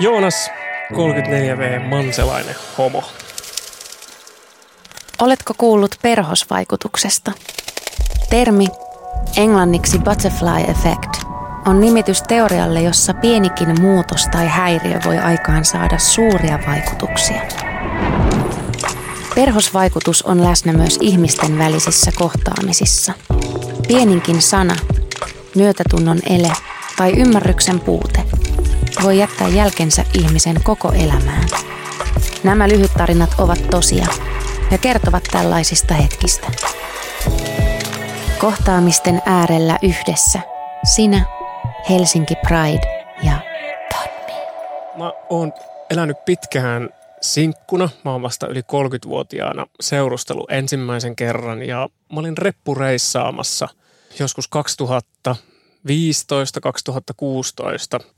Joonas, 34V, Manselainen, homo. Oletko kuullut perhosvaikutuksesta? Termi, englanniksi butterfly effect, on nimitys teorialle, jossa pienikin muutos tai häiriö voi aikaan saada suuria vaikutuksia. Perhosvaikutus on läsnä myös ihmisten välisissä kohtaamisissa. Pieninkin sana, myötätunnon ele tai ymmärryksen puute voi jättää jälkensä ihmisen koko elämään. Nämä lyhyttarinat ovat tosia ja kertovat tällaisista hetkistä. Kohtaamisten äärellä yhdessä. Sinä, Helsinki Pride ja Tonni. Mä oon elänyt pitkään sinkkuna. Mä oon vasta yli 30-vuotiaana seurustelu ensimmäisen kerran ja mä olin reppureissaamassa joskus 2000 2015-2016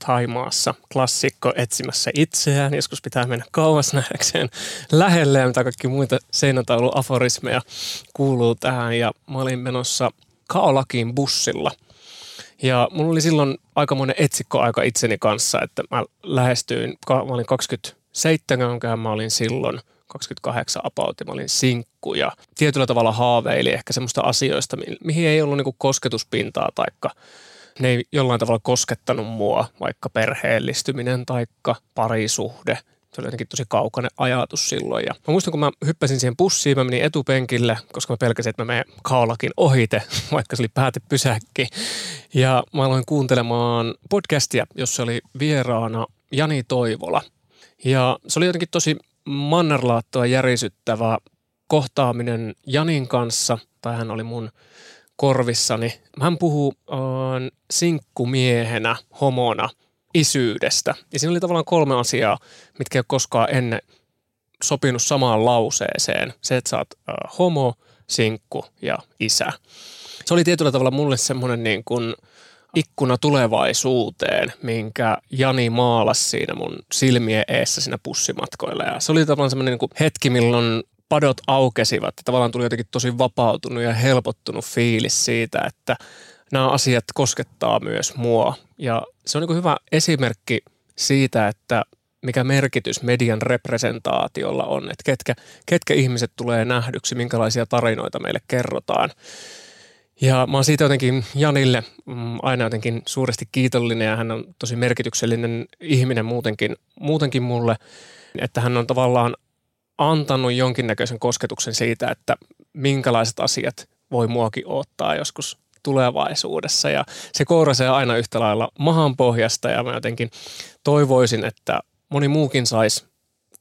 Taimaassa klassikko etsimässä itseään. Joskus pitää mennä kauas nähdäkseen lähelle, mitä kaikki muita seinätauluaforismeja kuuluu tähän. Ja mä olin menossa Kaolakiin bussilla. Ja mulla oli silloin aikamoinen etsikkoaika itseni kanssa, että mä lähestyin, mä olin 27, mä olin silloin 28 about mä olin sinkku ja tietyllä tavalla haaveili ehkä semmoista asioista, mihin ei ollut niinku kosketuspintaa taikka ne ei jollain tavalla koskettanut mua, vaikka perheellistyminen tai parisuhde. Se oli jotenkin tosi kaukainen ajatus silloin. Ja mä muistan, kun mä hyppäsin siihen bussiin, mä menin etupenkille, koska mä pelkäsin, että mä menen kaolakin ohite, vaikka se oli päätepysäkki. Ja mä aloin kuuntelemaan podcastia, jossa oli vieraana Jani Toivola. Ja se oli jotenkin tosi mannerlaattoa järisyttävä kohtaaminen Janin kanssa, tai hän oli mun korvissani. Hän puhuu äh, sinkkumiehenä, homona, isyydestä. Ja siinä oli tavallaan kolme asiaa, mitkä ei ole koskaan ennen sopinut samaan lauseeseen. Se, että sä oot äh, homo, sinkku ja isä. Se oli tietyllä tavalla mulle semmoinen niin kuin ikkuna tulevaisuuteen, minkä Jani maalasi siinä mun silmien eessä siinä pussimatkoilla. Ja se oli tavallaan semmoinen niin hetki, milloin padot aukesivat tavallaan tuli jotenkin tosi vapautunut ja helpottunut fiilis siitä, että nämä asiat koskettaa myös mua. Ja se on niin hyvä esimerkki siitä, että mikä merkitys median representaatiolla on, että ketkä, ketkä ihmiset tulee nähdyksi, minkälaisia tarinoita meille kerrotaan. Ja mä oon siitä jotenkin Janille mm, aina jotenkin suuresti kiitollinen ja hän on tosi merkityksellinen ihminen muutenkin, muutenkin mulle, että hän on tavallaan antanut jonkinnäköisen kosketuksen siitä, että minkälaiset asiat voi muakin ottaa joskus tulevaisuudessa. Ja se kourasee aina yhtä lailla mahan pohjasta ja mä jotenkin toivoisin, että moni muukin saisi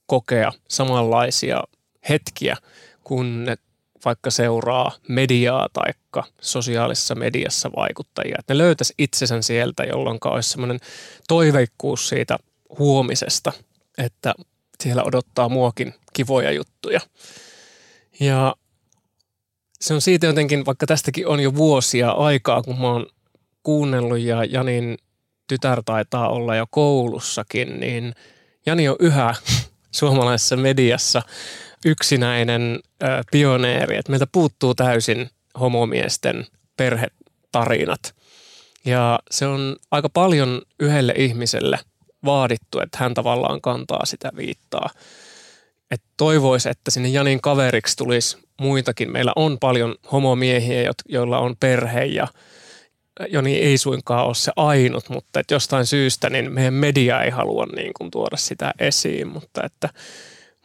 kokea samanlaisia hetkiä, kun ne vaikka seuraa mediaa tai sosiaalisessa mediassa vaikuttajia. Että ne löytäisi itsensä sieltä, jolloin olisi semmoinen toiveikkuus siitä huomisesta, että siellä odottaa muakin kivoja juttuja. Ja se on siitä jotenkin, vaikka tästäkin on jo vuosia aikaa, kun mä oon kuunnellut ja Janin tytär taitaa olla jo koulussakin, niin Jani on yhä suomalaisessa mediassa yksinäinen ö, pioneeri. Että meiltä puuttuu täysin homomiesten perhetarinat. Ja se on aika paljon yhdelle ihmiselle vaadittu, että hän tavallaan kantaa sitä viittaa. Että toivoisi, että sinne Janin kaveriksi tulisi muitakin. Meillä on paljon homomiehiä, joilla on perhe ja Joni ei suinkaan ole se ainut, mutta että jostain syystä niin meidän media ei halua niin kuin tuoda sitä esiin, mutta että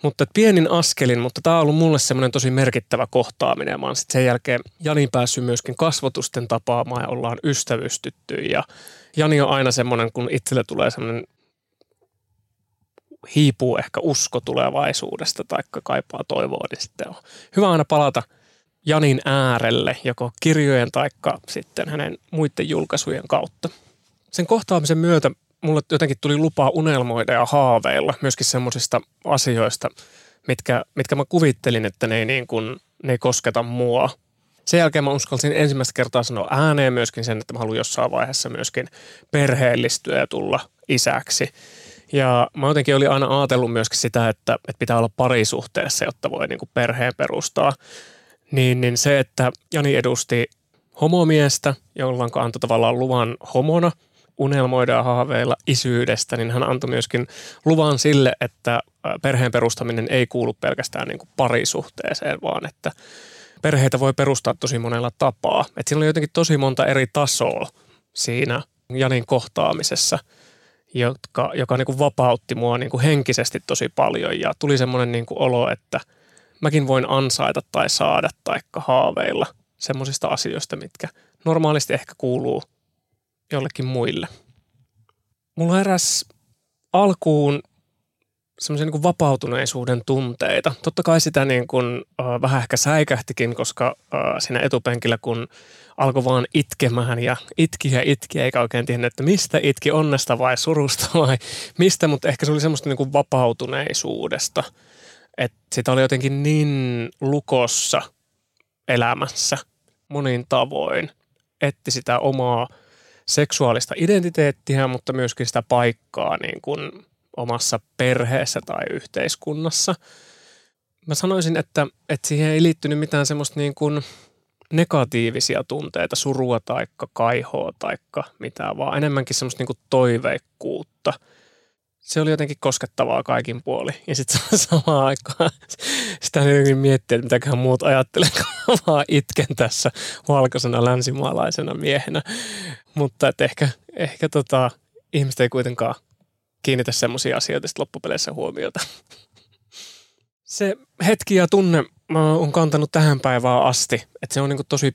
mutta pienin askelin, mutta tämä on ollut mulle semmoinen tosi merkittävä kohtaaminen. Mä oon sitten sen jälkeen Janin päässyt myöskin kasvotusten tapaamaan ja ollaan ystävystytty. Ja Jani on aina semmoinen, kun itselle tulee semmoinen hiipuu ehkä usko tulevaisuudesta tai kaipaa toivoa, niin sitten on hyvä aina palata Janin äärelle, joko kirjojen tai sitten hänen muiden julkaisujen kautta. Sen kohtaamisen myötä mulle jotenkin tuli lupaa unelmoida ja haaveilla myöskin semmoisista asioista, mitkä, mitkä mä kuvittelin, että ne ei, niin kuin, ne ei kosketa mua. Sen jälkeen mä uskalsin ensimmäistä kertaa sanoa ääneen myöskin sen, että mä haluan jossain vaiheessa myöskin perheellistyä ja tulla isäksi. Ja mä jotenkin olin aina ajatellut myöskin sitä, että, että pitää olla parisuhteessa, jotta voi niin kuin perheen perustaa. niin, niin se, että Jani edusti homomiestä, jolloin antoi tavallaan luvan homona unelmoida ja haaveilla isyydestä, niin hän antoi myöskin luvan sille, että perheen perustaminen ei kuulu pelkästään niin kuin parisuhteeseen, vaan että perheitä voi perustaa tosi monella tapaa. Et siinä oli jotenkin tosi monta eri tasoa siinä Janin kohtaamisessa, jotka, joka niin kuin vapautti mua niin kuin henkisesti tosi paljon ja tuli semmoinen niin olo, että mäkin voin ansaita tai saada tai haaveilla semmoisista asioista, mitkä normaalisti ehkä kuuluu jollekin muille. Mulla eräs alkuun semmoisen niin vapautuneisuuden tunteita. Totta kai sitä niin kuin, äh, vähän ehkä säikähtikin, koska äh, siinä etupenkillä kun alkoi vaan itkemään ja itki ja itki, eikä oikein tiennyt, että mistä itki, onnesta vai surusta vai mistä, mutta ehkä se oli semmoista niin kuin vapautuneisuudesta. Että sitä oli jotenkin niin lukossa elämässä monin tavoin, etti sitä omaa seksuaalista identiteettiä, mutta myöskin sitä paikkaa niin kuin omassa perheessä tai yhteiskunnassa. Mä sanoisin, että, että siihen ei liittynyt mitään semmoista niin kuin negatiivisia tunteita, surua tai kaihoa tai mitään, vaan enemmänkin semmoista niin kuin toiveikkuutta. Se oli jotenkin koskettavaa kaikin puoli. Ja sitten samaan aikaan sitä jotenkin miettiä, että mitäköhän muut ajattelee, kun vaan itken tässä valkoisena länsimaalaisena miehenä. Mutta että ehkä, ehkä tota, ihmiset ei kuitenkaan kiinnitä semmoisia asioita sitten loppupeleissä huomiota. Se hetki ja tunne on kantanut tähän päivään asti, että se on niin tosi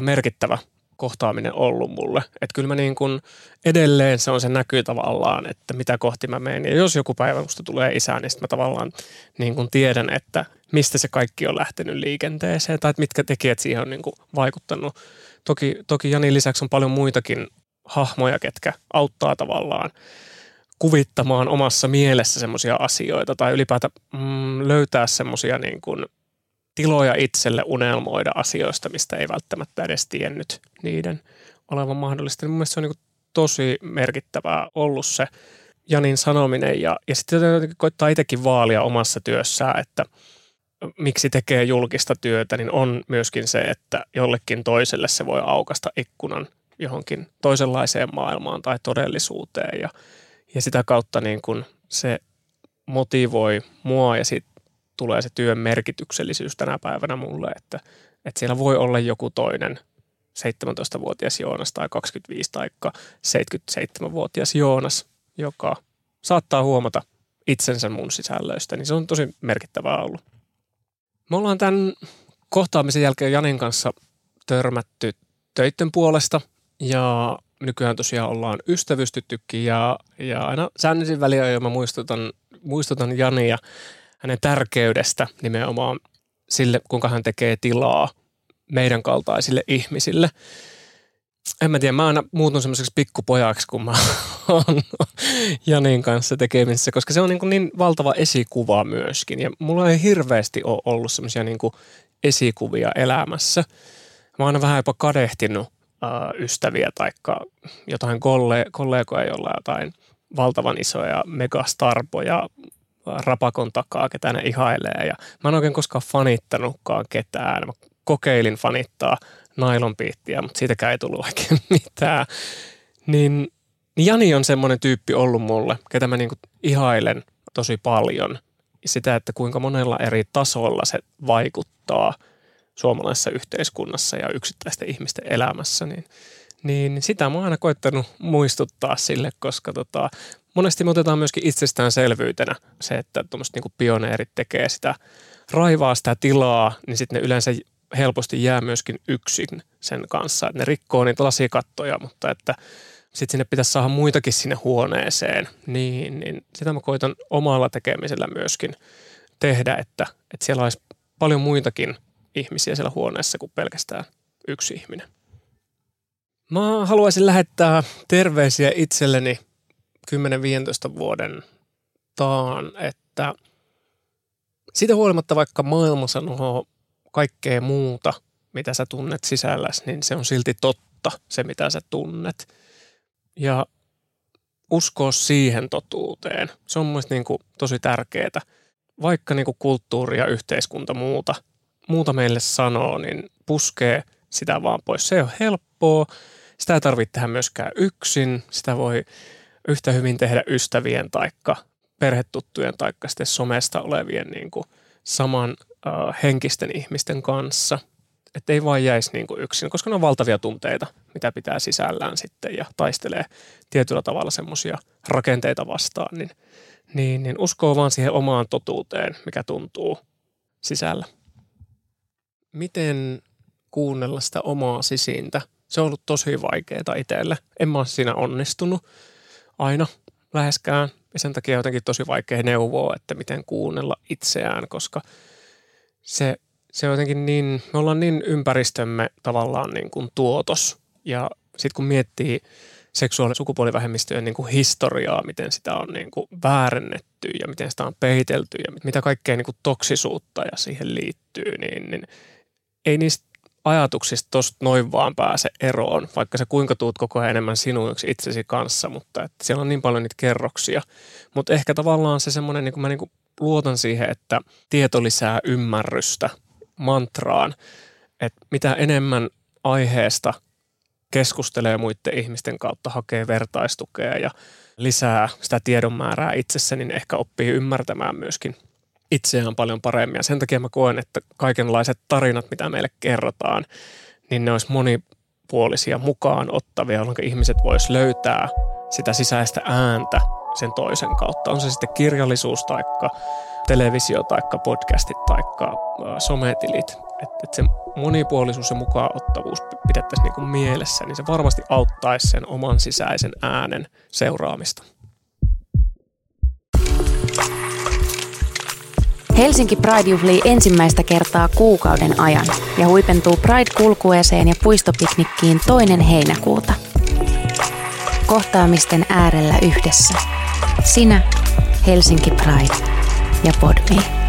merkittävä kohtaaminen ollut mulle. Että kyllä mä niin kuin edelleen se on se näkyy tavallaan, että mitä kohti mä menen. Ja jos joku päivä musta tulee isä, niin mä tavallaan niin kuin tiedän, että mistä se kaikki on lähtenyt liikenteeseen tai että mitkä tekijät siihen on niin kuin vaikuttanut. Toki, toki Jani lisäksi on paljon muitakin hahmoja, ketkä auttaa tavallaan kuvittamaan omassa mielessä semmoisia asioita tai ylipäätään mm, löytää semmoisia niin kuin tiloja itselle unelmoida asioista, mistä ei välttämättä edes tiennyt niiden olevan mahdollista. Mun mielestä se on niin tosi merkittävää ollut se Janin sanominen ja, ja sitten jotenkin koittaa itsekin vaalia omassa työssään, että miksi tekee julkista työtä, niin on myöskin se, että jollekin toiselle se voi aukasta ikkunan johonkin toisenlaiseen maailmaan tai todellisuuteen ja, ja sitä kautta niin kuin se motivoi mua ja sitten tulee se työn merkityksellisyys tänä päivänä mulle, että, että siellä voi olla joku toinen 17-vuotias Joonas tai 25 tai 77-vuotias Joonas, joka saattaa huomata itsensä mun sisällöistä, niin se on tosi merkittävää ollut. Me ollaan tämän kohtaamisen jälkeen Janin kanssa törmätty töiden puolesta ja nykyään tosiaan ollaan ystävystyttykin ja, ja aina säännöllisin väliä mä muistutan, muistutan Jania hänen tärkeydestä nimenomaan sille, kuinka hän tekee tilaa meidän kaltaisille ihmisille. En mä tiedä, mä aina muutun semmoiseksi pikkupojaksi, kun mä oon Janin kanssa tekemisissä, koska se on niin, niin valtava esikuva myöskin. Ja mulla ei hirveästi ole ollut semmoisia niin esikuvia elämässä. Mä oon vähän jopa kadehtinut äh, ystäviä tai jotain kolle- kollegoja, joilla jotain valtavan isoja megastarpoja rapakon takaa, ketä ne ihailee. Ja mä en oikein koskaan fanittanutkaan ketään. Mä kokeilin fanittaa nailonpiittiä, mutta siitäkään ei tullut oikein mitään. Niin, niin Jani on semmoinen tyyppi ollut mulle, ketä mä niinku ihailen tosi paljon. Sitä, että kuinka monella eri tasolla se vaikuttaa suomalaisessa yhteiskunnassa ja yksittäisten ihmisten elämässä, niin, niin sitä mä oon aina koittanut muistuttaa sille, koska tota, monesti me otetaan myöskin itsestäänselvyytenä se, että tuommoiset niin pioneerit tekee sitä, raivaa sitä tilaa, niin sitten ne yleensä helposti jää myöskin yksin sen kanssa. Että ne rikkoo niitä lasikattoja, mutta että sitten sinne pitäisi saada muitakin sinne huoneeseen. Niin, niin sitä mä koitan omalla tekemisellä myöskin tehdä, että, että siellä olisi paljon muitakin ihmisiä siellä huoneessa kuin pelkästään yksi ihminen. Mä haluaisin lähettää terveisiä itselleni 10-15 vuoden taan, että siitä huolimatta vaikka maailma sanoo kaikkea muuta, mitä sä tunnet sisälläsi, niin se on silti totta, se mitä sä tunnet. Ja uskoa siihen totuuteen, se on mielestäni niin kuin tosi tärkeää. Vaikka niin kuin kulttuuri ja yhteiskunta muuta muuta meille sanoo, niin puskee sitä vaan pois. Se ei ole helppoa, sitä ei tarvitse tehdä myöskään yksin, sitä voi yhtä hyvin tehdä ystävien taikka perhetuttujen taikka sitten somesta olevien niin kuin saman uh, henkisten ihmisten kanssa. Että ei vaan jäisi niin kuin yksin, koska ne on valtavia tunteita, mitä pitää sisällään sitten ja taistelee tietyllä tavalla semmoisia rakenteita vastaan, niin, niin, niin uskoo vaan siihen omaan totuuteen, mikä tuntuu sisällä. Miten kuunnella sitä omaa sisintä? Se on ollut tosi vaikeaa itselle. En mä ole siinä onnistunut aina läheskään. Ja sen takia jotenkin tosi vaikea neuvoa, että miten kuunnella itseään, koska se, se jotenkin niin, me ollaan niin ympäristömme tavallaan niin kuin tuotos. Ja sitten kun miettii seksuaali- sukupuolivähemmistöjen niin kuin historiaa, miten sitä on niin kuin väärennetty ja miten sitä on peitelty ja mitä kaikkea niin kuin toksisuutta ja siihen liittyy, niin, niin ei niistä ajatuksista tosta noin vaan pääse eroon, vaikka sä kuinka tuut koko ajan enemmän sinuiksi itsesi kanssa, mutta että siellä on niin paljon niitä kerroksia. Mutta ehkä tavallaan se semmoinen, niin mä niin luotan siihen, että tieto lisää ymmärrystä mantraan, että mitä enemmän aiheesta keskustelee muiden ihmisten kautta, hakee vertaistukea ja lisää sitä tiedon määrää itsessä, niin ehkä oppii ymmärtämään myöskin itseään paljon paremmin. Ja sen takia mä koen, että kaikenlaiset tarinat, mitä meille kerrotaan, niin ne olisi monipuolisia mukaan ottavia, jolloin ihmiset vois löytää sitä sisäistä ääntä sen toisen kautta. On se sitten kirjallisuus taikka televisio taikka podcastit taikka sometilit. Että et se monipuolisuus ja mukaan ottavuus pidettäisiin niinku mielessä, niin se varmasti auttaisi sen oman sisäisen äänen seuraamista. Helsinki Pride juhlii ensimmäistä kertaa kuukauden ajan ja huipentuu Pride-kulkueeseen ja puistopiknikkiin toinen heinäkuuta. Kohtaamisten äärellä yhdessä. Sinä, Helsinki Pride ja Podme.